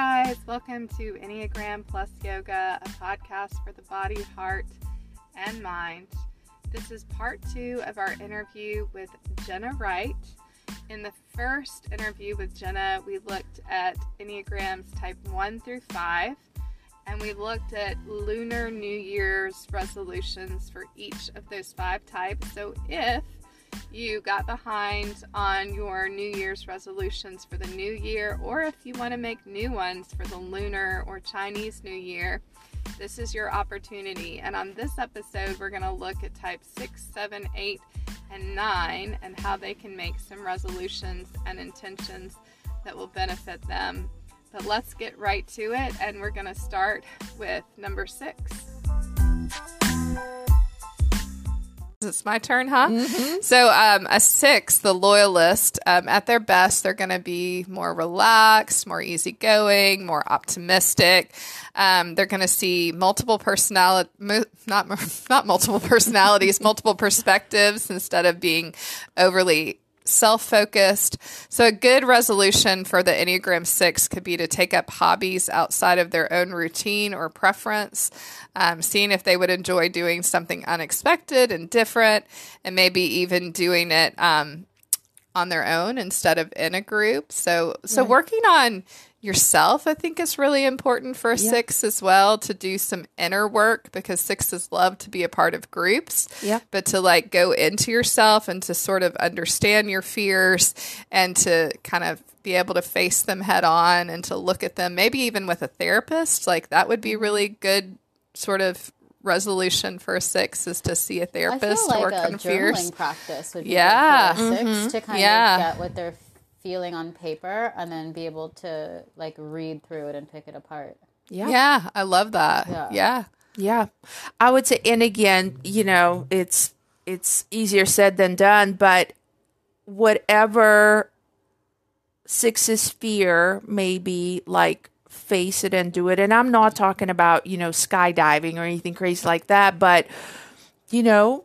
guys, welcome to Enneagram Plus Yoga, a podcast for the body, heart, and mind. This is part two of our interview with Jenna Wright. In the first interview with Jenna, we looked at Enneagrams type 1 through 5, and we looked at Lunar New Year's resolutions for each of those five types. So if you got behind on your New Year's resolutions for the new year, or if you want to make new ones for the lunar or Chinese New Year, this is your opportunity. And on this episode, we're going to look at type 6, 7, 8, and 9 and how they can make some resolutions and intentions that will benefit them. But let's get right to it, and we're going to start with number 6. It's my turn, huh? Mm-hmm. So, um, a six, the loyalist, um, at their best, they're going to be more relaxed, more easygoing, more optimistic. Um, they're going to see multiple personality, mo- not not multiple personalities, multiple perspectives instead of being overly self focused. So, a good resolution for the Enneagram 6 could be to take up hobbies outside of their own routine or preference, um, seeing if they would enjoy doing something unexpected and different, and maybe even doing it. Um, on their own instead of in a group. So so right. working on yourself, I think is really important for a yeah. six as well to do some inner work because sixes love to be a part of groups. Yeah. But to like go into yourself and to sort of understand your fears and to kind of be able to face them head on and to look at them, maybe even with a therapist, like that would be really good sort of resolution for a six is to see a therapist I feel like work a on journaling fears. practice would be yeah. good for a 6 mm-hmm. to kind yeah. of get what they're feeling on paper and then be able to like read through it and pick it apart. Yeah. Yeah, I love that. Yeah. Yeah. yeah. I would say and again, you know, it's it's easier said than done, but whatever six's fear may be like face it and do it. And I'm not talking about, you know, skydiving or anything crazy like that, but you know,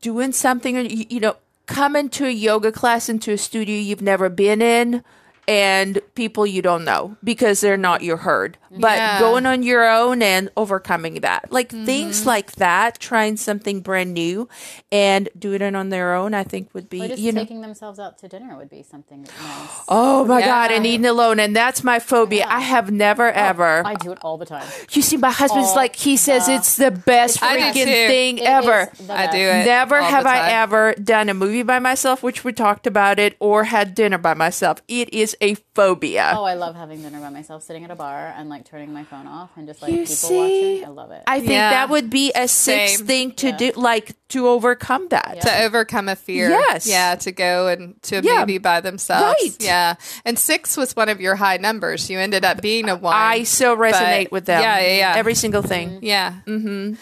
doing something you, you know, come into a yoga class into a studio you've never been in and people you don't know because they're not your herd. But yeah. going on your own and overcoming that, like mm-hmm. things like that, trying something brand new and doing it on their own, I think would be or just you know taking themselves out to dinner would be something nice. Oh my yeah. god, and eating alone, and that's my phobia. Yeah. I have never oh, ever. I do it all the time. You see, my husband's all like he says it's the best freaking thing it ever. I do it. Never have I ever done a movie by myself, which we talked about it, or had dinner by myself. It is a phobia. Oh, I love having dinner by myself, sitting at a bar and like turning my phone off and just like you people see? watching. I love it. I think yeah. that would be a sixth Same. thing to yeah. do, like to overcome that, yeah. to overcome a fear. Yes, yeah, to go and to maybe by themselves. Right. Yeah, and six was one of your high numbers. You ended up being a one. I so resonate with them. Yeah, yeah, yeah. Every single thing. Mm-hmm. Yeah. Mm-hmm.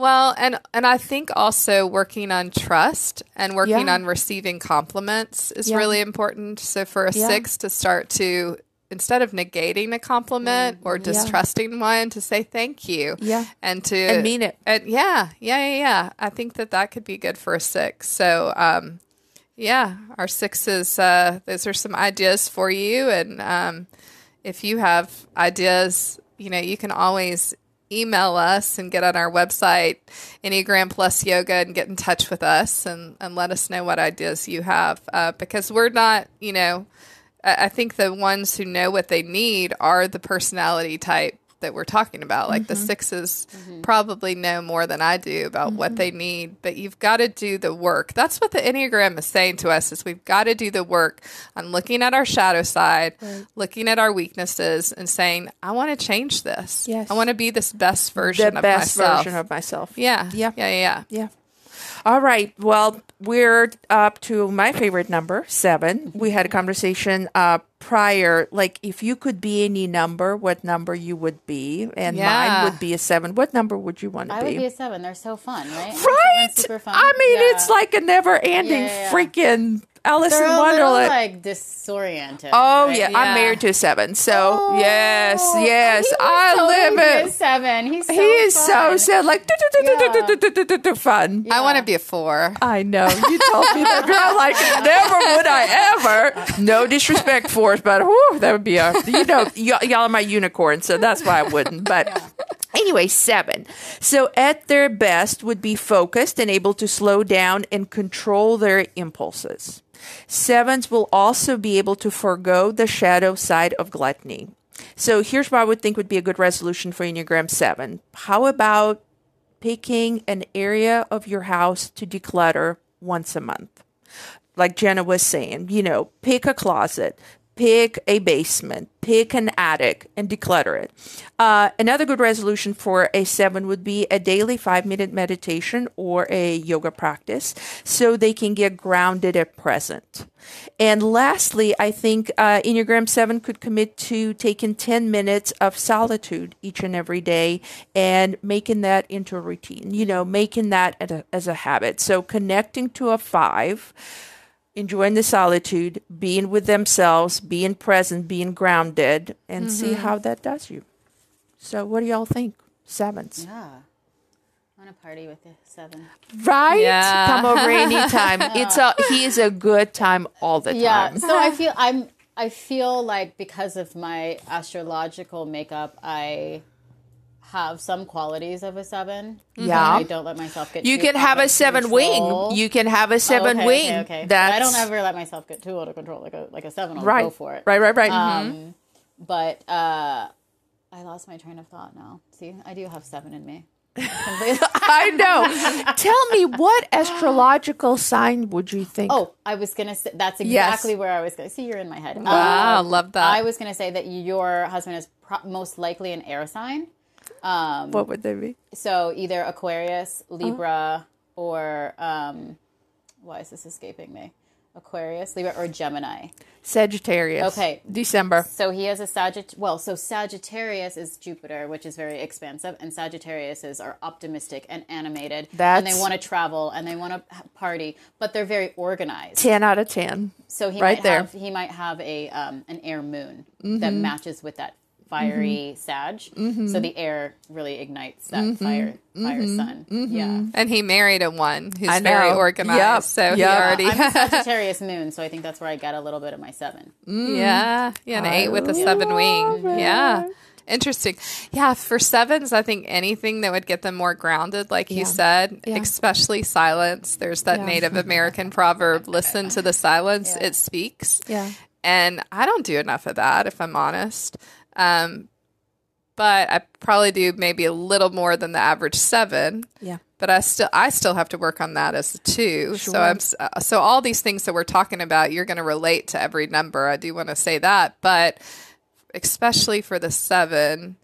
Well, and and I think also working on trust and working yeah. on receiving compliments is yeah. really important. So for a yeah. six to start to instead of negating a compliment mm, or distrusting one to say thank you yeah and to and mean it and yeah yeah yeah yeah i think that that could be good for a six so um yeah our sixes uh those are some ideas for you and um if you have ideas you know you can always email us and get on our website, Enneagram Plus Yoga, and get in touch with us and, and let us know what ideas you have. Uh, because we're not, you know, I think the ones who know what they need are the personality type that we're talking about. Like mm-hmm. the 6s mm-hmm. probably know more than I do about mm-hmm. what they need, but you've got to do the work. That's what the Enneagram is saying to us is we've got to do the work on looking at our shadow side, right. looking at our weaknesses and saying, I want to change this. Yes. I want to be this best version the of best myself. version of myself. Yeah. Yeah. Yeah. Yeah. Yeah. All right. Well, we're up to my favorite number, seven. We had a conversation uh, prior, like if you could be any number, what number you would be, and yeah. mine would be a seven. What number would you want to be? I would be a seven. They're so fun, right? Right. Super fun. I mean, yeah. it's like a never-ending yeah, freaking Alice They're in Wonderland. like disoriented. Oh right? yeah. yeah. I'm married to a seven, so oh, yes, oh, yes, I totally live it. Seven. He's so he is fun. so sad. Like fun. I want to be a four. I know you told me that, girl. Like never would I ever. No disrespect for but that would be a you know y'all are my unicorn, so that's why I wouldn't. But. Anyway, seven. So, at their best, would be focused and able to slow down and control their impulses. Sevens will also be able to forego the shadow side of gluttony. So here's what I would think would be a good resolution for Enneagram 7. How about picking an area of your house to declutter once a month. Like Jenna was saying, you know, pick a closet, pick a basement, pick an attic, and declutter it. Uh, another good resolution for a seven would be a daily five minute meditation or a yoga practice so they can get grounded at present. And lastly, I think uh, Enneagram 7 could commit to taking 10 minutes of solitude each and every day and making that into a routine, you know, making that as a, as a habit. So connecting to a five, enjoying the solitude, being with themselves, being present, being grounded, and see mm-hmm. how that does you. So, what do y'all think? Sevens. Yeah. I want to party with the seven. Right? Yeah. Come over anytime. It's a he is a good time all the time. Yeah. So I feel I'm. I feel like because of my astrological makeup, I have some qualities of a seven. Yeah. I don't let myself get. You can have a seven control. wing. You can have a Oh, seven okay, wing. Okay, okay. But That's I don't ever let myself get too out of control. Like a like a seven, I'll right. go for it. Right, right, right. Um, But uh, I lost my train of thought now. See, I do have seven in me. I know. Tell me, what astrological sign would you think? oh, I was gonna say that's Yes. exactly where I was gonna see. You're in my head. Wow, Um, love that. I was gonna say that your husband is pro- most likely an air sign. Um, what would they be? so either Aquarius, Libra, or um, why is this escaping me? Aquarius, Libra, or Gemini. Sagittarius. Okay. December. So he has a Sagitt. Well, so Sagittarius is Jupiter, which is very expansive, and Sagittariuses are optimistic and animated, and they want to travel and they want to party, but they're very organized. 10 out of 10. So he Right might there. have he might have a um, an air moon that Mm-hmm. matches with that fiery Sag. So the air really ignites that Mm-hmm. fire fire sun. Yeah. And he married a one who's very organized. Yep. So he Yep. already I'm a Sagittarius moon, so I think that's where I get a little bit of my seven. Mm. Yeah. Yeah. An eight with a seven wing. Yeah. Interesting. Yeah. For sevens, I think anything that would get them more grounded, like you said, especially silence. There's that Yeah. Native American proverb listen to the silence, it speaks. Yeah. And I don't do enough of that, if I'm honest. Um, but I probably do maybe a little more than the average seven Yeah. but I still I still have to work on that as a two. So I'm uh, so all these things that we're talking about, you're going to relate to every number. I do want to say that, but especially for the seven,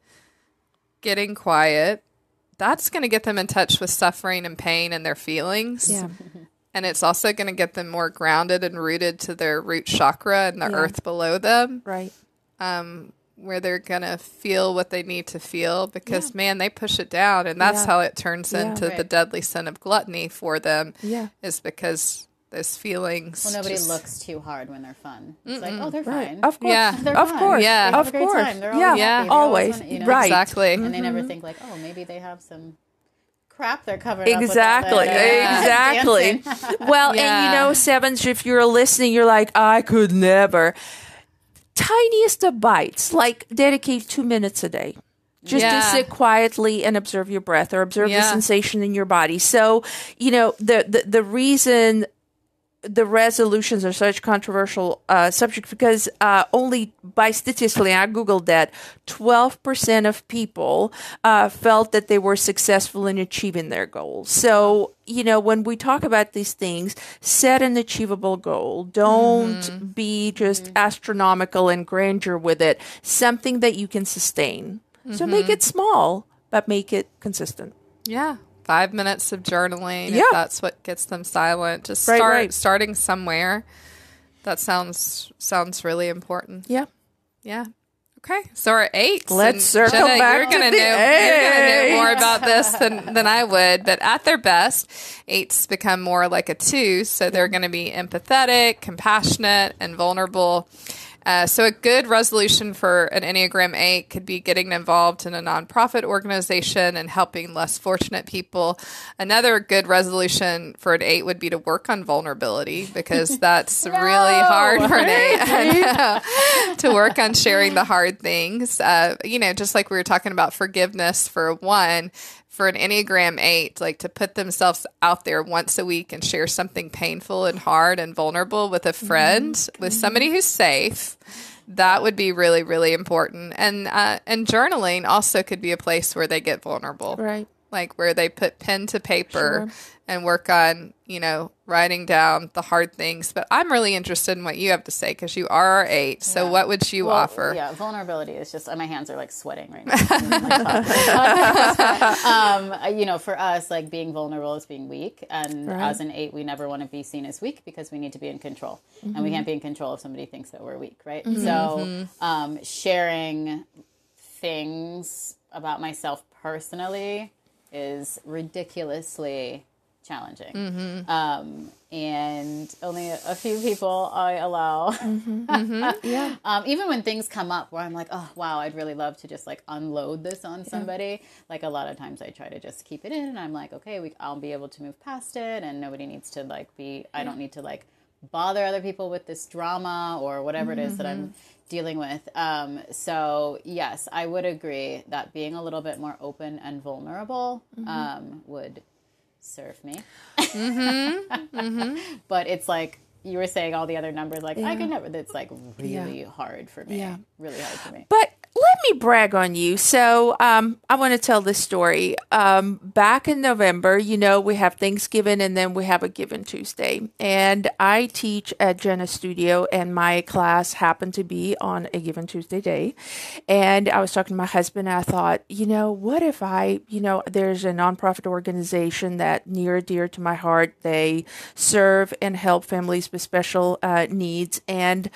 getting quiet, that's going to get them in touch with suffering and pain and their feelings. Yeah. And it's also going to get them more grounded and rooted to their root chakra and the Yeah. earth below them Right. um, where they're gonna feel what they need to feel because man, they push it down, and that's Yeah. how it turns Yeah. into the deadly sin of gluttony for them. Yeah. is because those feelings. Well, nobody just- looks too hard when they're fun. It's like, oh, they're Right. fine. Of course. Yeah. They're of fun. course. Yeah. They Of course. time. They're always yeah. Yeah. They're always Always. wanna- you know? Right. exactly. And they never think like, oh, maybe they have some crap they're covering up with Exactly. uh, Exactly. dancing. well, and you know, sevens, if you're listening, you're like, I could never. Tiniest of bites, like dedicate two minutes a day. Just Yeah. to sit quietly and observe your breath or observe the sensation in your body. So, you know, the the, the reason the resolutions are such controversial uh, subject because uh, only by statistically, I googled that, twelve percent of people uh, felt that they were successful in achieving their goals. So you know, when we talk about these things, set an achievable goal. Don't be just astronomical and grandeur with it. Something that you can sustain. So make it small, but make it consistent. Yeah. Five minutes of journaling. Yeah. If that's what gets them silent. Just Right, start right. starting somewhere. That sounds sounds really important. Yeah. Yeah. Okay, so our eights. Let's circle Jenna, back You're gonna the know. You're gonna know more about this than than I would. But at their best, eights become more like a two, so they're going to be empathetic, compassionate, and vulnerable. Uh, so a good resolution for an Enneagram 8 could be getting involved in a nonprofit organization and helping less fortunate people. Another good resolution for an 8 would be to work on vulnerability because that's really hard for an 8 to work on sharing the hard things. Uh, you know, just like we were talking about forgiveness for one, for an Enneagram 8, like to put themselves out there once a week and share something painful and hard and vulnerable with a friend, with somebody who's safe. That would be really, really important. And uh, and journaling also could be a place where they get vulnerable, Right. Like where they put pen to paper Sure. and work on, you know, writing down the hard things. But I'm really interested in what you have to say because you are our eight. So Yeah. what would you Well, offer? Yeah, vulnerability is just my hands are like sweating right now. um, you know, for us, like being vulnerable is being weak, and Right. as an eight, we never want to be seen as weak because we need to be in control, and we can't be in control if somebody thinks that we're weak, right? So, um, sharing things about myself personally is ridiculously challenging. Um, and only a, few people I allow. Yeah. Um, even when things come up where I'm like, oh wow, I'd really love to just like unload this on somebody. Like a lot of times I try to just keep it in, and I'm like, okay, we, I'll be able to move past it, and nobody needs to like be. I don't need to like bother other people with this drama or whatever it is that I'm dealing with. Um, so yes, I would agree that being a little bit more open and vulnerable um, would serve me. But it's like you were saying all the other numbers, like I could never. That's like really hard for me. Yeah. Really hard for me. But me brag on you. So um, I want to tell this story. Um, back in November, you know, we have Thanksgiving and then we have a Giving Tuesday. And I teach at Jenna Studio, and my class happened to be on a Giving Tuesday day. And I was talking to my husband, and I thought, you know, what if I, you know, there's a nonprofit organization that near dear to my heart. They serve and help families with special uh, needs. And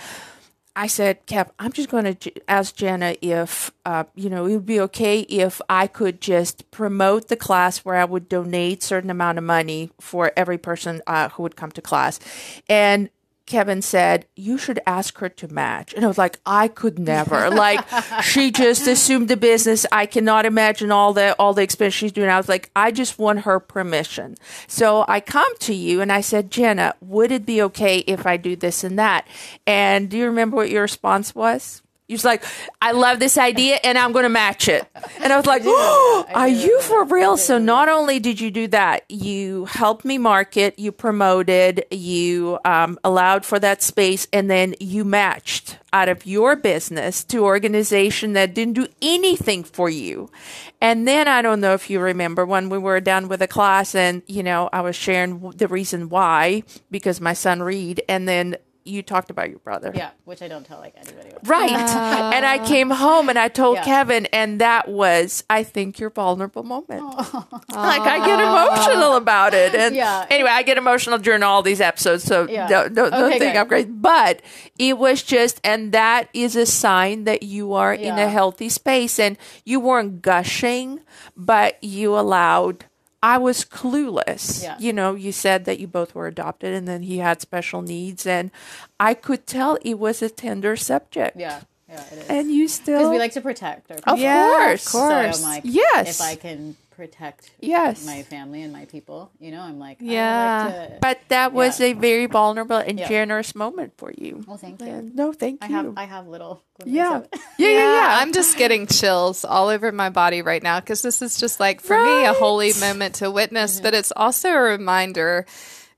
I said, Cap, I'm just going to ask Jenna if, uh, you know, it would be okay if I could just promote the class where I would donate certain amount of money for every person uh, who would come to class. And Kevin said, You should ask her to match. And I was like, I could never. like she just assumed the business. I cannot imagine all the all the expense she's doing. I was like, I just want her permission. So I come to you and I said, Jenna, would it be okay if I do this and that? And do you remember what your response was? You was like, I love this idea and I'm going to match it. And I was like, oh, are you for real? So not only did you do that, you helped me market, you promoted, you um, allowed for that space, and then you matched out of your business to organization that didn't do anything for you. And then I don't know if you remember when we were done with a class and, you know, I was sharing the reason why because my son Reed and then you talked about your brother. Yeah, which I don't tell like anybody. About. Right. and I came home and I told Yeah. Kevin, and that was, I think, your vulnerable moment. like, I get emotional about it. And Yeah. anyway, I get emotional during all these episodes, so Yeah. don't, don't, don't Okay, think good. I'm great. But it was just, and that is a sign that you are in a healthy space. And you weren't gushing, but you allowed. I was clueless. Yeah. You know, you said that you both were adopted and then he had special needs. And I could tell it was a tender subject. Yeah, yeah, it is. And you still. Because we like to protect our Of. Yeah, course. of course. So I'm like, Yes. if I can protect Yes. my family and my people, you know, I'm like, Yeah. I like to, But that was Yeah. a very vulnerable and Yeah. generous moment for you. well, thank you. No, thank you. I you. have I have little glimmers yeah. yeah, yeah, yeah. I'm just getting chills all over my body right now because this is just like for me a holy moment to witness, but mm-hmm. it's also a reminder.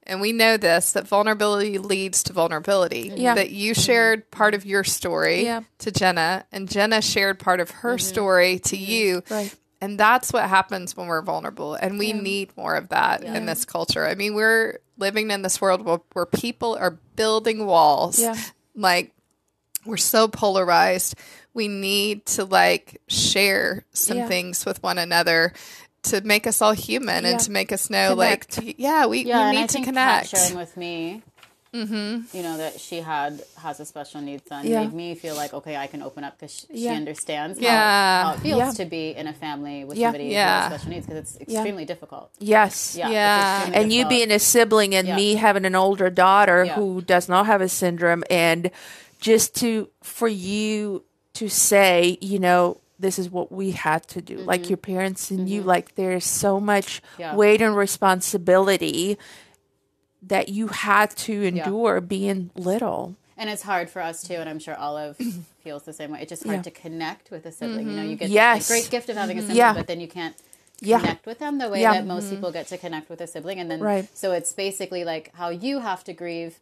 And we know this that vulnerability leads to vulnerability. Mm-hmm. Yeah. That you shared mm-hmm. part of your story Yeah. to Jenna, and Jenna shared part of her story to you. Right. And that's what happens when we're vulnerable. And we need more of that in this culture. I mean, we're living in this world where, where people are building walls. Yeah. Like, we're so polarized. We need to like share some Yeah. things with one another to make us all human Yeah. and to make us know, Connect. like, yeah, we, Yeah, we and need I to think connect. Sharing with me mm-hmm. you know, that she had has a special needs son Yeah. made me feel like okay, I can open up because she, she understands Yeah. how, how it feels Yeah. to be in a family with Yeah. somebody Yeah. who has special needs because it's extremely difficult. Yes. Yeah, Yeah. and you being a sibling and Yeah. me having an older daughter Yeah. who does not have a syndrome and just to for you to say you know this is what we had to do like your parents and you like there's so much Mm-hmm. Yeah. weight and responsibility that you had to endure being little And it's hard for us too, and I'm sure Olive feels the same way. It's just hard Yeah. to connect with a sibling. You know, mm-hmm. you get Yes. the great gift of having a sibling, Yeah. but then you can't Yeah. connect with them the way Yeah. that most mm-hmm. people get to connect with a sibling. And then, Right. so it's basically like how you have to grieve.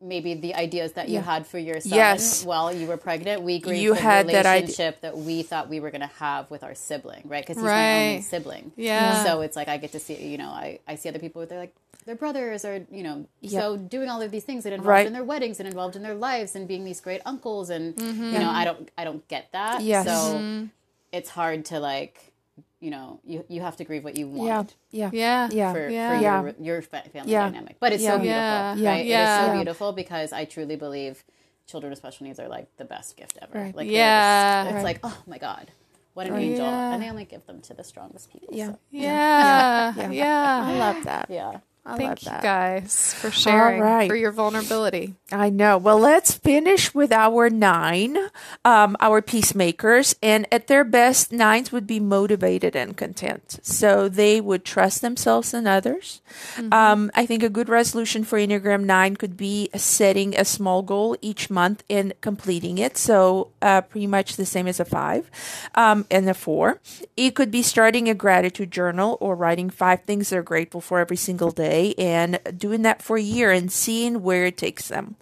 Maybe the ideas that you Yeah. had for your son Yes. while you were pregnant, we grieved You the had that relationship that, we thought we were going to have with our sibling, right? Because he's my only sibling. Yeah. So it's like I get to see, you know, I, I see other people with their like their brothers are, you know, so doing all of these things that involved Right. in their weddings and involved in their lives and being these great uncles and you mm-hmm. know, I don't I don't get that. Yes. So mm-hmm. it's hard to like, you know, you you have to grieve what you want. yeah Yeah. yeah For, Yeah. for Yeah. your your family Yeah. dynamic, but it's Yeah. so beautiful, Yeah. Yeah. right? It is Yeah. so beautiful because I truly believe children with special needs are like the best gift ever. Right. Like, Yeah. just- it's Right. like, oh my god, what an Right. angel, Yeah. and they only give them to the strongest people. yeah so- Yeah. Yeah. Yeah. i love that yeah. I Thank you guys for sharing right. for your vulnerability. I know. Well, let's finish with our nine, um, our peacemakers. And at their best, nines would be motivated and content. So they would trust themselves and others. Um, I think a good resolution for Enneagram nine could be setting a small goal each month and completing it. So uh, pretty much the same as a five um, and a four. It could be starting a gratitude journal or writing five things they're grateful for every single day and doing that for a year and seeing where it takes them.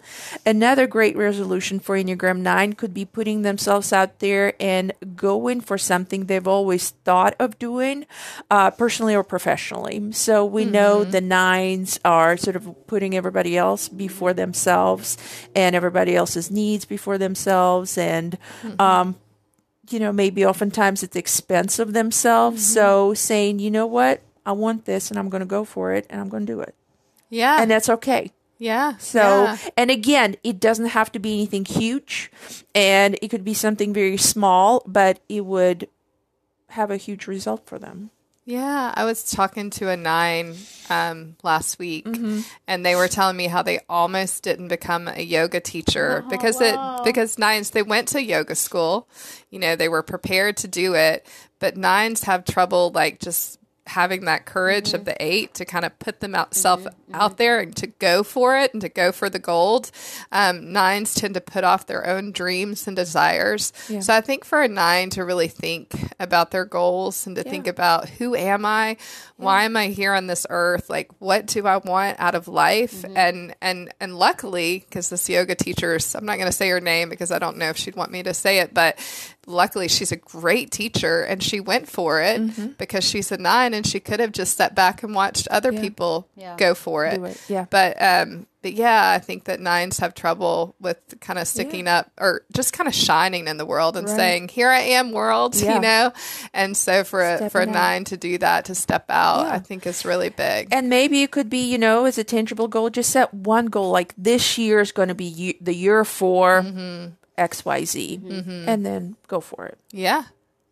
Another great resolution for Enneagram 9 could be putting themselves out there and going for something they've always thought of doing, uh, personally or professionally. So we know the nines are sort of putting everybody else before themselves and everybody else's needs before themselves and um, you know, maybe oftentimes at the expense of themselves. So saying, you know what, I want this and I'm going to go for it and I'm going to do it. Yeah. And that's okay. yeah. So, yeah. and again, it doesn't have to be anything huge and it could be something very small, but it would have a huge result for them. Yeah, I was talking to a nine um, last week, Mm-hmm. and they were telling me how they almost didn't become a yoga teacher Oh, because wow. it because nines they went to yoga school, you know, they were prepared to do it, but nines have trouble like just having that courage Mm-hmm. of the eight to kind of put them out self out there and to go for it and to go for the gold. Um, nines tend to put off their own dreams and desires. Yeah. So I think for a nine to really think about their goals and to think about who am I, why am I here on this earth, like what do I want out of life, Mm-hmm. and and and luckily because this yoga teacher, I'm not going to say her name because I don't know if she'd want me to say it, but luckily she's a great teacher and she went for it Mm-hmm. because she's a nine and she could have just sat back and watched other people Yeah. go for it. It, yeah. But um but yeah, I think that nines have trouble with kind of sticking up or just kind of shining in the world and Right. saying, "Here I am, world," Yeah. you know. And so for a, for a Stepping out. nine to do that, to step out, Yeah. I think is really big. And maybe it could be, you know, as a tangible goal, just set one goal like this year is going to be ye- the year for XYZ, mm-hmm. and then go for it. yeah,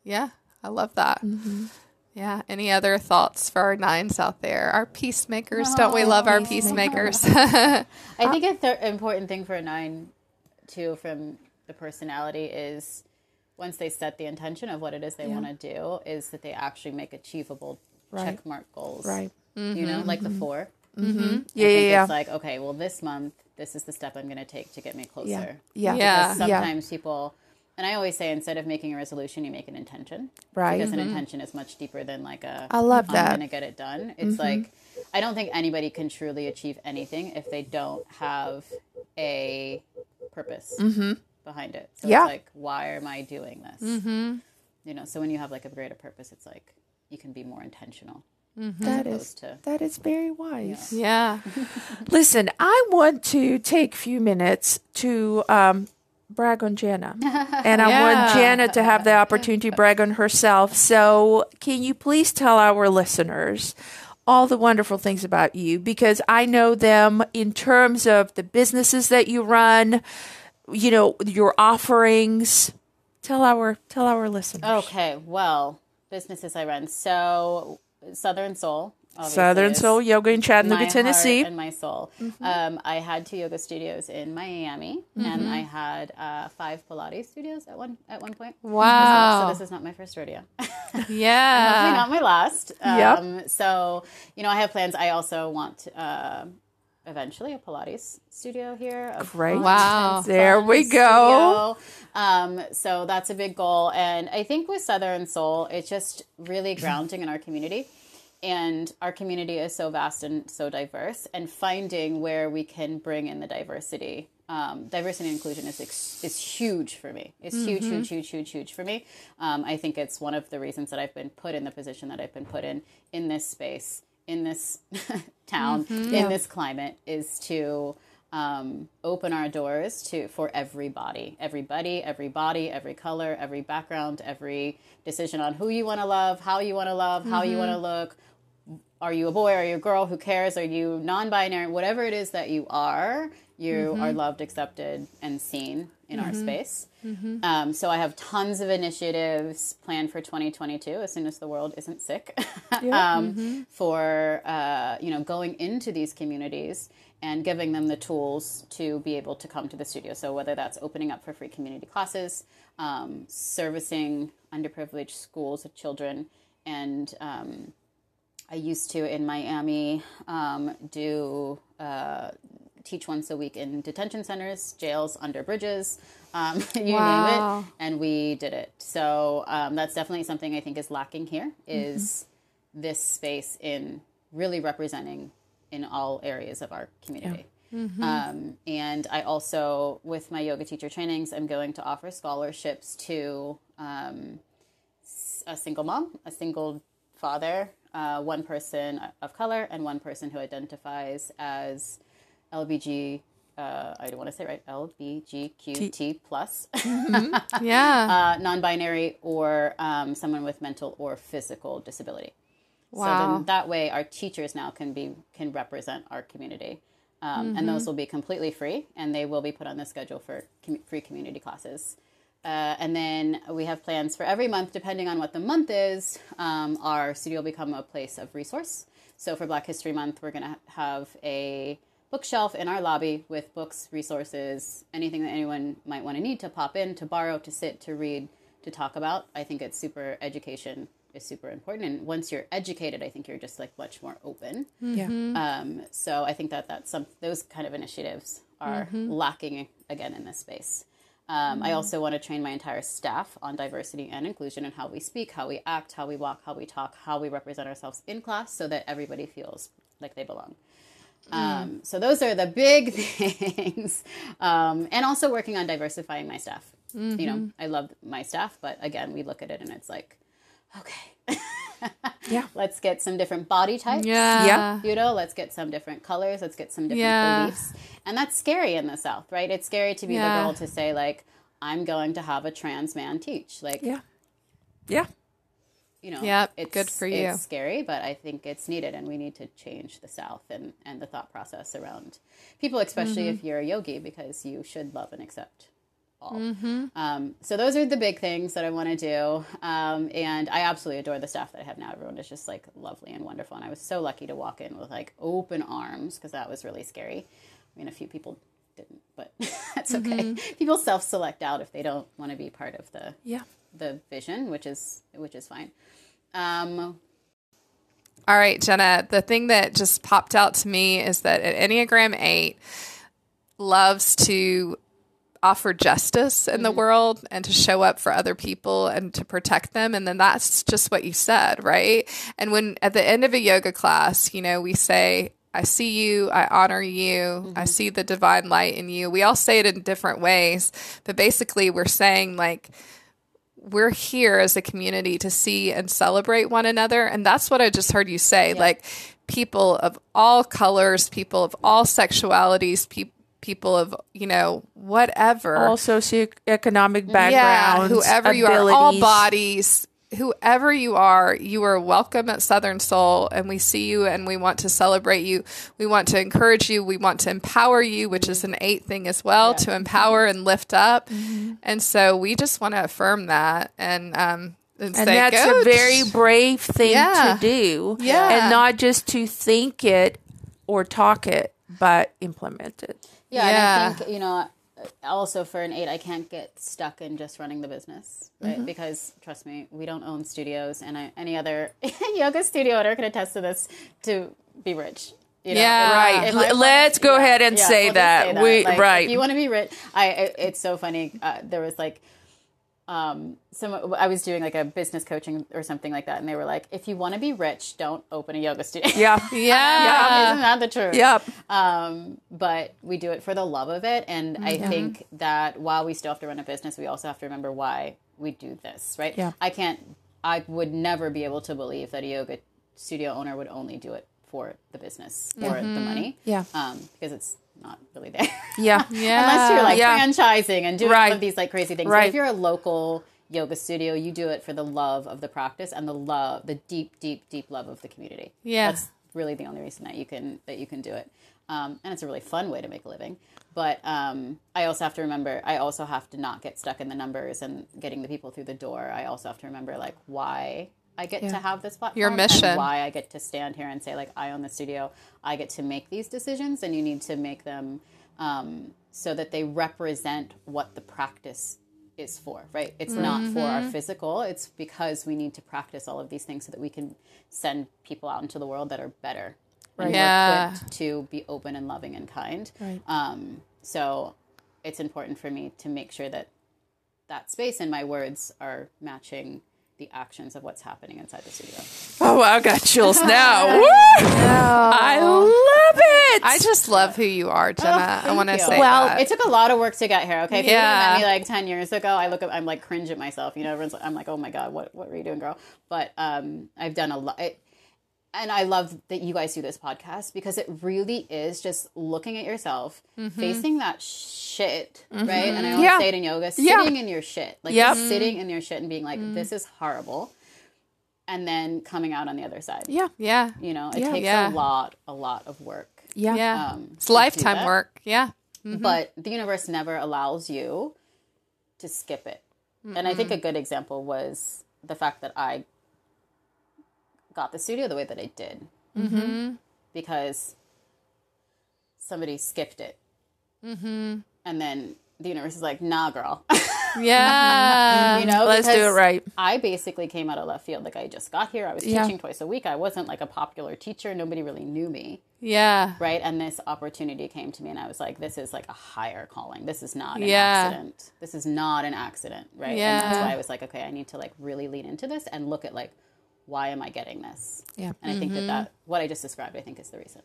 yeah, I love that. Mm-hmm. Yeah. Any other thoughts for our nines out there? Our peacemakers, don't we love our peacemakers? I think a th- important thing for a nine, too, from the personality is once they set the intention of what it is they want to do, is that they actually make achievable Right. check mark goals. Right. Mm-hmm. You know, like the mm-hmm. 4 Yeah, I yeah, think yeah. It's like, okay, well, this month, this is the step I'm going to take to get me closer. Yeah. Yeah. Yeah. Because sometimes people, and I always say, instead of making a resolution, you make an intention. Right. Because an mm-hmm. intention is much deeper than like a. I love I'm that. going to get it done. It's like, I don't think anybody can truly achieve anything if they don't have a purpose behind it. So Yeah. it's like, why am I doing this? Mm-hmm. You know, so when you have like a greater purpose, it's like you can be more intentional. That is opposed to- that is very wise. yeah. Listen, I want to take a few minutes to um, brag on Jenna, and I want Yeah. Jenna to have the opportunity to brag on herself. So, can you please tell our listeners all the wonderful things about you because I know them in terms of the businesses that you run, you know, your offerings. Tell our tell our listeners. Okay, well, businesses I run. So Southern Soul. Southern Soul Yoga in Chattanooga, Tennessee. and my soul. Um, I had two yoga studios in Miami, and I had uh, five Pilates studios at one at one point. Wow. So this is not my first rodeo. Hopefully Yeah. not my last. Yep. Um, So, you know, I have plans. I also want uh, eventually a Pilates studio here. Great. Wow. There we go. Um, so that's a big goal. And I think with Southern Soul, it's just really grounding in our community. And our community is so vast and so diverse, and finding where we can bring in the diversity. Um, diversity and inclusion is ex- is huge for me. It's huge, huge, huge, huge, huge for me. Um, I think it's one of the reasons that I've been put in the position that I've been put in in this space, in this town, mm-hmm. in this climate, is to um, open our doors to for everybody, everybody, everybody, every color, every background, every decision on who you want to love, how you want to love, how you want to mm-hmm. look. Are you a boy? Are you a girl? Who cares? Are you non-binary? Whatever it is that you are, you mm-hmm. are loved, accepted, and seen in our space. Um, so I have tons of initiatives planned for 2022 as soon as the world isn't sick. Um, for uh, you know going into these communities and giving them the tools to be able to come to the studio. So whether that's opening up for free community classes, um, servicing underprivileged schools of children, and um, I used to in Miami um, do uh, teach once a week in detention centers, jails, under bridges, um, you Wow. name it, and we did it. So um, that's definitely something I think is lacking here is this space in really representing in all areas of our community. Um, and I also, with my yoga teacher trainings, I'm going to offer scholarships to um, a single mom, a single father, uh, one person of color, and one person who identifies as LBG. Uh, I don't want to say right. LBGQT plus, Yeah. uh, non-binary, or um, someone with mental or physical disability. So Wow. then that way, our teachers now can be can represent our community, um, and those will be completely free, and they will be put on the schedule for com- free community classes. Uh, and then we have plans for every month, depending on what the month is. Um, our studio will become a place of resource. So for Black History Month, we're going to have a bookshelf in our lobby with books, resources, anything that anyone might want to need to pop in, to borrow, to sit, to read, to talk about. I think it's super education is super important, and once you're educated, I think you're just like much more open. Yeah. Um, so I think that that's some those kind of initiatives are lacking again in this space. Um, I also want to train my entire staff on diversity and inclusion and how we speak, how we act, how we walk, how we talk, how we represent ourselves in class, so that everybody feels like they belong. Um, so those are the big things, um, and also working on diversifying my staff. You know, I love my staff, but again, we look at it and it's like, okay, Yeah. let's get some different body types yeah. Yeah. you know let's get some different colors let's get some different Yeah. beliefs and that's scary in the south right it's scary to be Yeah. the girl to say like i'm going to have a trans man teach like Yeah. Yeah. You know it's good for you. it's scary but i think it's needed and we need to change the south and and the thought process around people especially Mm-hmm. if you're a yogi because you should love and accept all. Mm-hmm. Um, so those are the big things that I want to do, um, and I absolutely adore the staff that I have now. Everyone is just like lovely and wonderful, and I was so lucky to walk in with like open arms because that was really scary. I mean, a few people didn't, but that's okay. Mm-hmm. People self-select out if they don't want to be part of the Yeah. The vision, which is which is fine. Um, All right, Jenna, the thing that just popped out to me is that Enneagram 8 loves to offer justice in the world and to show up for other people and to protect them. And then that's just what you said, right? And when at the end of a yoga class, you know, we say, I see you, I honor you, I see the divine light in you. We all say it in different ways, but basically we're saying, like, we're here as a community to see and celebrate one another. And that's what I just heard you say. Like people of all colors, people of all sexualities, pe- people of, you know, whatever. All socioeconomic backgrounds yeah, backgrounds. whoever you are, all bodies, whoever you are, you are welcome at Southern Soul, and we see you and we want to celebrate you. We want to encourage you. We want to empower you, which is an eight thing as well to empower and lift up. And so we just want to affirm that and um and, and say, that's "Go a very brave thing Yeah. to do. Yeah. And not just to think it or talk it, but implement it. Yeah, Yeah. and I think you know, also for an eight, I can't get stuck in just running the business, right? Mm-hmm. Because trust me, we don't own studios, and I, any other yoga studio owner can attest to this. To be rich, you know? Yeah. Right. If I L- wanna- let's go ahead and say we'll just that. We- Like, right. If you want to be rich, I. It, it's so funny. Uh, there was like. Um, some I was doing like a business coaching or something like that, and they were like, "If you want to be rich, don't open a yoga studio." Yeah. Yeah. yeah. isn't that the truth? Yep. Um, but we do it for the love of it. And I think that while we still have to run a business, we also have to remember why we do this, right? Yeah. I can't, I would never be able to believe that a yoga studio owner would only do it for the business, for the money. Yeah. Um, because it's not really there. Yeah. Yeah. Unless you're like Yeah. franchising and doing all Right. of these like crazy things. But if you're a local yoga studio, you do it for the love of the practice and the love, the deep, deep, deep love of the community. Yeah. That's really the only reason that you can that you can do it. Um, and it's a really fun way to make a living. But um, I also have to remember, I also have to not get stuck in the numbers and getting the people through the door. I also have to remember like why I get to have this platform, Your mission. and why I get to stand here and say like I own the studio. I get to make these decisions, and you need to make them um, so that they represent what the practice is for. Right? It's not for our physical. It's because we need to practice all of these things so that we can send people out into the world that are better. More Yeah. to be open and loving and kind. Right. Um, so it's important for me to make sure that that space and my words are matching the actions of what's happening inside the studio. Oh, I've got chills now. Woo! I love it. I just love who you are, Jenna. I want to you. say Well, that. It took a lot of work to get here. Okay, if you Yeah. met me like ten years ago, I look, at, I'm like cringe at myself. You know, everyone's, like I'm like, oh my god, what what were you doing, girl? But um, I've done a lot. And I love that you guys do this podcast because it really is just looking at yourself, mm-hmm. facing that shit, mm-hmm. right? And I always Yeah. say it in yoga, Yeah. sitting in your shit, like Yep. sitting in your shit and being like, mm-hmm. this is horrible, and then coming out on the other side. yeah. yeah. You know, it Yeah. takes Yeah. a lot, a lot of work. Yeah. Um, yeah. Um, it's lifetime work. Yeah. but the universe never allows you to skip it. And I think a good example was the fact that I got the studio the way that I did mm-hmm. because somebody skipped it, mm-hmm. and then the universe is like, "Nah, girl." Yeah. you know, Let's do it right. I basically came out of left field. Like I just got here. I was Yeah. teaching twice a week. I wasn't like a popular teacher. Nobody really knew me yeah. right? And this opportunity came to me, and I was like, "This is like a higher calling. This is not an Yeah. accident. This is not an accident, right?" And that's Yeah. why I was like, "Okay, I need to like really lean into this and look at like why am I getting this?" Yeah. And I think that that what I just described, I think, is the reason.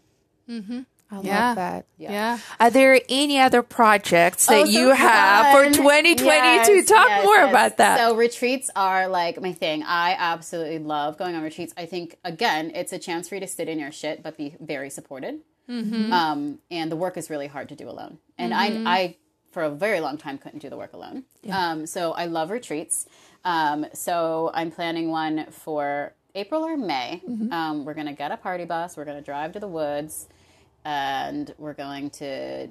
Mm-hmm. I Yeah. love that. Yeah. yeah. Are there any other projects that Oh, so you have for 2022? Yes, Talk yes, more yes. about that. So retreats are like my thing. I absolutely love going on retreats. I think again, it's a chance for you to sit in your shit, but be very supported. Mm-hmm. Um, and the work is really hard to do alone. And I, I, for a very long time, couldn't do the work alone. Um, so I love retreats. Um, so I'm planning one for April or May. Mm-hmm. Um, we're gonna get a party bus. We're gonna drive to the woods, and we're going to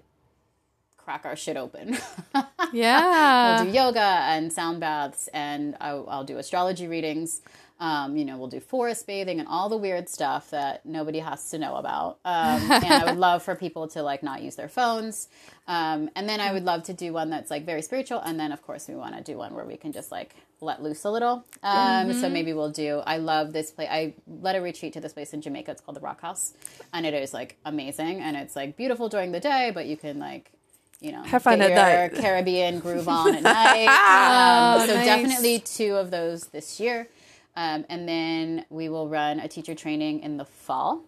crack our shit open. Yeah. we'll do yoga and sound baths, and I'll, I'll do astrology readings. Um, you know, we'll do forest bathing and all the weird stuff that nobody has to know about. Um, and I would love for people to like not use their phones. Um, and then I would love to do one that's like very spiritual. And then, of course, we want to do one where we can just like let loose a little. Um, So maybe we'll do. I love this place. I led a retreat to this place in Jamaica. It's called the Rock House, and it is like amazing. And it's like beautiful during the day, but you can like you know, Have fun at night. Caribbean groove on at night. Um, so nice. definitely two of those this year. Um, and then we will run a teacher training in the fall.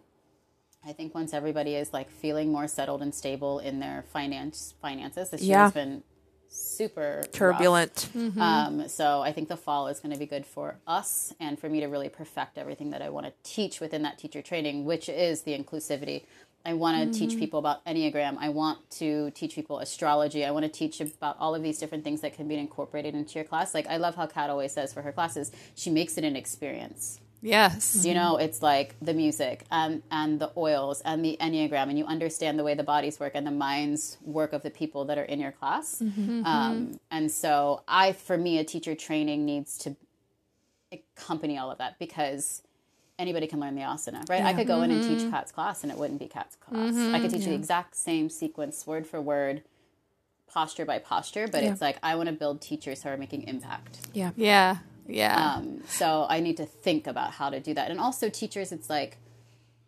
I think once everybody is like feeling more settled and stable in their finance finances, this year Yeah. has been super rough. Turbulent. Um, so I think the fall is going to be good for us and for me to really perfect everything that I want to teach within that teacher training, which is the inclusivity I want to teach people about Enneagram. I want to teach people astrology. I want to teach about all of these different things that can be incorporated into your class. Like I love how Kat always says for her classes, she makes it an experience. Yes. You know, it's like the music and and the oils and the enneagram, and you understand the way the bodies work and the minds work of the people that are in your class. Mm-hmm. Mm-hmm. Um, and so, I, for me, a teacher training needs to accompany all of that because anybody can learn the asana, right? I could go in and teach mm-hmm. Kat's class, and it wouldn't be Kat's class. I could teach the exact same sequence, word for word, posture by posture, but it's like I want to build teachers who are making impact. Yeah. Yeah. Yeah. Um, so I need to think about how to do that. And also teachers, it's like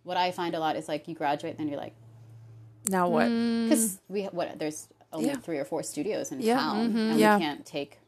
what I find a lot is like you graduate, then you're like, Now what? because we what there's only Mm. Yeah. three or four studios in Yeah. town, and Yeah. we can't take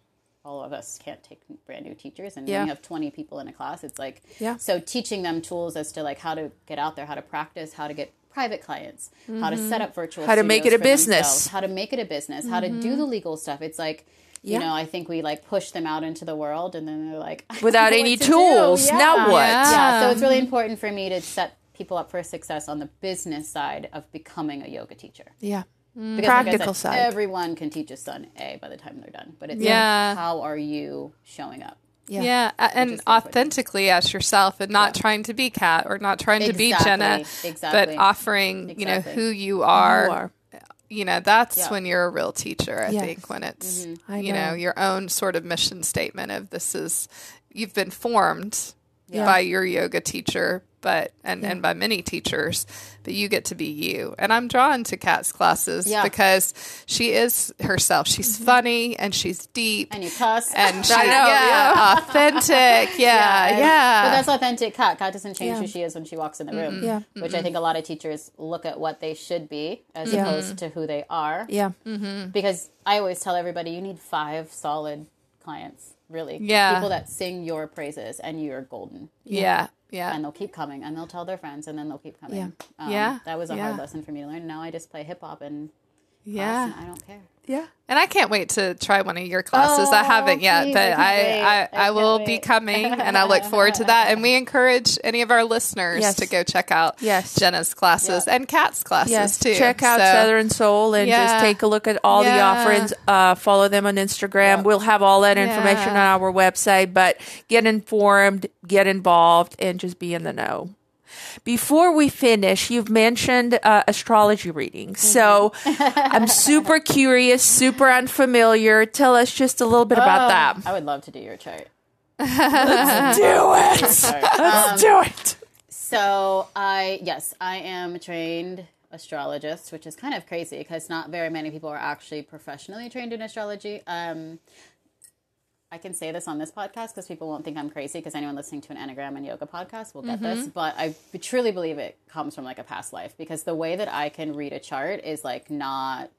all of us can't take brand new teachers, and Yeah. when you have 20 people in a class, it's like Yeah. so teaching them tools as to like how to get out there, how to practice, how to get private clients, how to set up virtual, Mm-hmm. How to make it a business. Mm-hmm. how to make it a business, how to do the legal stuff. It's like. You know, I think we like push them out into the world, and then they're like, I Without any to do. tools. Now what? Yeah, so it's really important for me to set people up for success on the business side of becoming a yoga teacher. Yeah. Because like I Practical said, side. Everyone can teach a Sun A by the time they're done, but it's Yeah. like, how are you showing up? Yeah. Yeah, and authentically as yourself, and not trying to be Kat or not trying to be Jenna, Exactly, exactly. but offering you know who you are. You are. You know, that's Yeah. when you're a real teacher. I Yes. think when it's Mm-hmm. You know know. your own sort of mission statement of this is you've been formed Yeah. by your yoga teacher, but and and by many teachers, but you get to be you. And I'm drawn to Kat's classes Yeah. because she is herself. She's mm-hmm. funny and she's deep. And you cuss. and she, I yeah, authentic, yeah, and- yeah. But that's authentic Kat. Kat doesn't change Yeah. who she is when she walks in the room. Mm-hmm. Yeah. Which I mm-hmm. think a lot of teachers look at what they should be as Yeah. opposed to who they are. Yeah. Because I always tell everybody you need five solid clients, really. Yeah. People that sing your praises and you're golden. yeah, yeah. and they'll keep coming and they'll tell their friends and then they'll keep coming. Yeah. Um, Yeah. That was a Yeah. hard lesson for me to learn. Now I just play hip hop and yeah. and I don't care. Yeah. And I can't wait to try one of your classes. I Oh, haven't yet, please, but I I. I, I I, will can't be coming and I look forward to that. And we encourage any of our listeners Yes. to go check out Yes. Jenna's classes Yeah. and Kat's classes Yes, too. check out So- Southern Soul and Yeah. just take a look at all the offerings. Uh, follow them on Instagram. Yeah. We'll have all that information Yeah. on our website. But get informed, get involved, and just be in the know. Before we finish, you've mentioned uh, astrology readings. So I'm super curious, super unfamiliar. Tell us just a little bit about that. I would love to do your chart. Let's do it. Sorry. Let's do it. so I yes, I am a trained astrologist, which is kind of crazy because not very many people are actually professionally trained in astrology. Um, I can say this on this podcast because people won't think I'm crazy because anyone listening to an Enneagram and yoga podcast will get this. Mm-hmm. But I truly believe it comes from like a past life because the way that I can read a chart is like not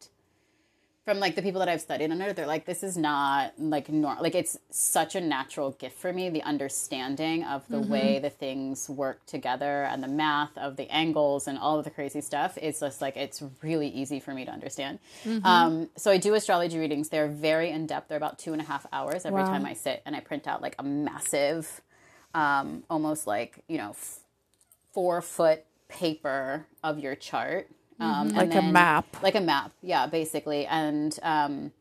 from like the people that I've studied under, they're like, this is not like normal. Like it's such a natural gift for me. The understanding of the way the things work together and the math of the angles and all of the crazy stuff. It's just like it's really easy for me to understand. Um, so I do astrology readings. They're very in depth. They're about two and a half hours every Wow. time I sit and I print out like a massive, um, almost like you know, f- four foot paper of your chart. Um, Like a map. like a map yeah basically. And um,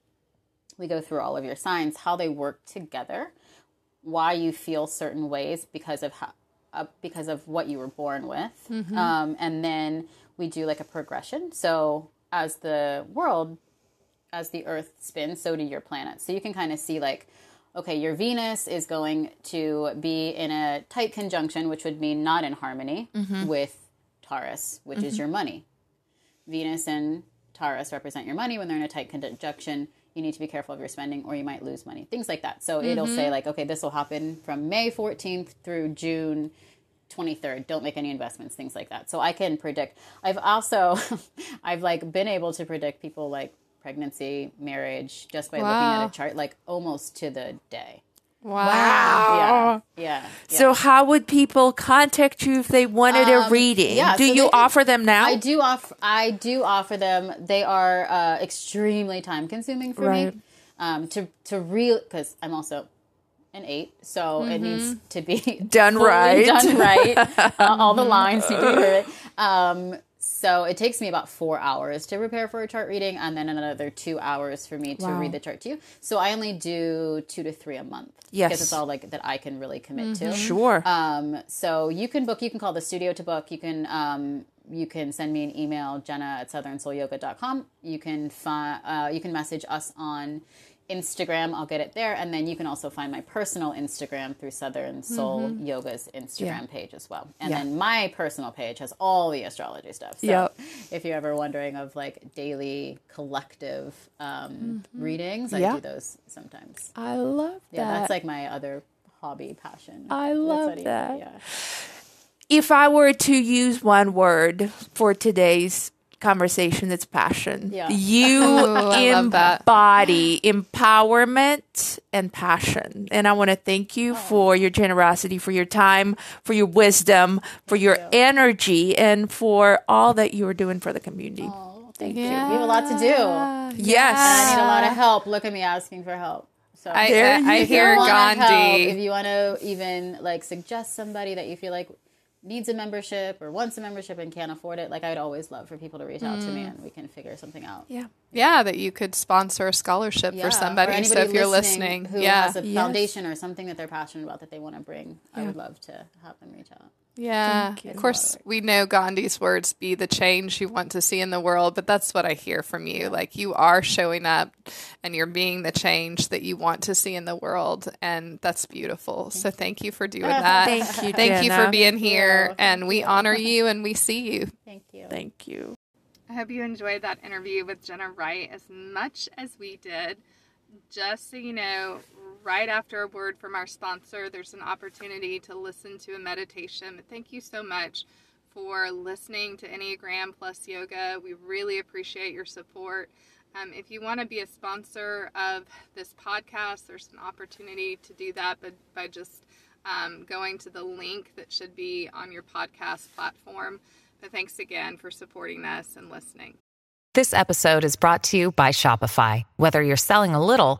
we go through all of your signs how they work together why you feel certain ways because of how uh, because of what you were born with. Um, and then we do like a progression. So as the world as the earth spins so do your planets so you can kind of see like okay your venus is going to be in a tight conjunction which would mean not in harmony with taurus which is your money Venus and Taurus represent your money when they're in a tight conjunction. You need to be careful of your spending or you might lose money. Things like that. So it'll mm-hmm. say like, okay, this will happen from May 14th through June 23rd. Don't make any investments, things like that. So I can predict. I've also I've like been able to predict people like pregnancy, marriage just by looking at a chart like almost to the day. Wow. Yeah. Yeah. yeah. So, how would people contact you if they wanted a reading? Um, yeah, do so you they can- offer them now? I do offer. I do offer them. They are uh, extremely time consuming for Right. me. Um, to to real because I'm also an eight, so it needs to be Mm-hmm. Done right. done right. Uh, all the lines need to be right. Um, So it takes me about four hours to prepare for a chart reading, and then another two hours for me to Wow. read the chart to you. So I only do two to three a month. Yes. because it's all like that I can really commit to. Sure. Um, so you can book. You can call the studio to book. You can um, you can send me an email, Jenna at southernsoulyoga.com. You can fi- uh, you can message us on Instagram. I'll get it there, and then you can also find my personal Instagram through Southern Soul Yoga's Instagram page as well. And Yeah. then my personal page has all the astrology stuff. So Yep. if you're ever wondering of like daily collective um, readings, I Yeah. do those sometimes. I love that. Yeah, that's like my other hobby passion. I love that. Yeah. if I were to use one word for today's conversation, it's passion. Yeah. You I love that. embody empowerment and passion. And I want to thank you oh. for your generosity, for your time, for your wisdom, for your energy, and for all that you are doing for the community. Oh, thank you. We have a lot to do. Yes. I need a lot of help. Look at me asking for help. So I, There I, I you hear wanna help, Gandhi. if you want to even like suggest somebody that you feel like needs a membership or wants a membership and can't afford it, like I'd always love for people to reach out to Mm. me and we can figure something out. Yeah. yeah, that you could sponsor a scholarship Yeah, for somebody. or So if you're listening, who yeah, has a Yes. foundation or something that they're passionate about that they want to bring, I would love to have them reach out. Yeah. Of course, we know Gandhi's words: "Be the change you want to see in the world." But that's what I hear from you. Like you are showing up, and you're being the change that you want to see in the world, and that's beautiful. So thank you for doing that. Thank you, Thank you for being here, and we honor you and we see you. Thank you. Thank you. I hope you enjoyed that interview with Jenna Wright as much as we did. Just so you know, right after a word from our sponsor, there's an opportunity to listen to a meditation. Thank you so much for listening to Enneagram Plus Yoga. We really appreciate your support. Um, if you want to be a sponsor of this podcast, there's an opportunity to do that by just um, going to the link that should be on your podcast platform. But thanks again for supporting us and listening. This episode is brought to you by Shopify. Whether you're selling a little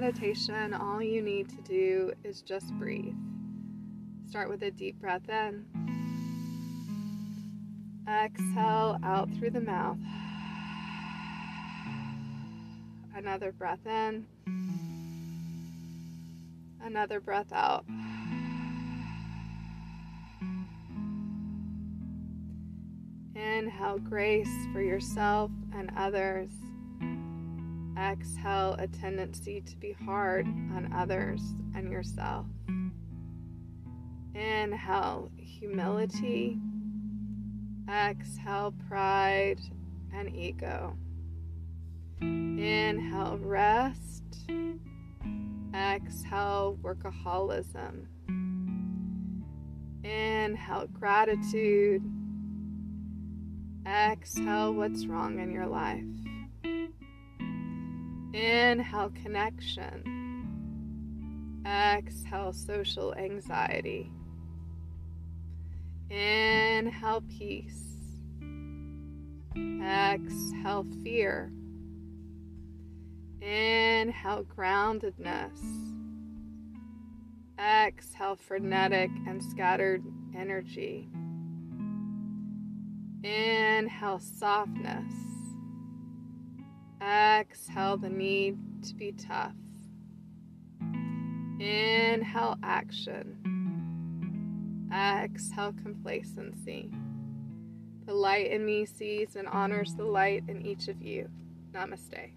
Meditation, all you need to do is just breathe. Start with a deep breath in. Exhale out through the mouth. Another breath in. Another breath out. Inhale grace for yourself and others. Exhale a tendency to be hard on others and yourself. Inhale humility. Exhale pride and ego. Inhale rest. Exhale workaholism. Inhale gratitude. Exhale what's wrong in your life. Inhale connection. Exhale social anxiety. Inhale peace. Exhale fear. Inhale groundedness. Exhale frenetic and scattered energy. Inhale softness. Exhale the need to be tough. Inhale action. Exhale complacency. The light in me sees and honors the light in each of you. Namaste.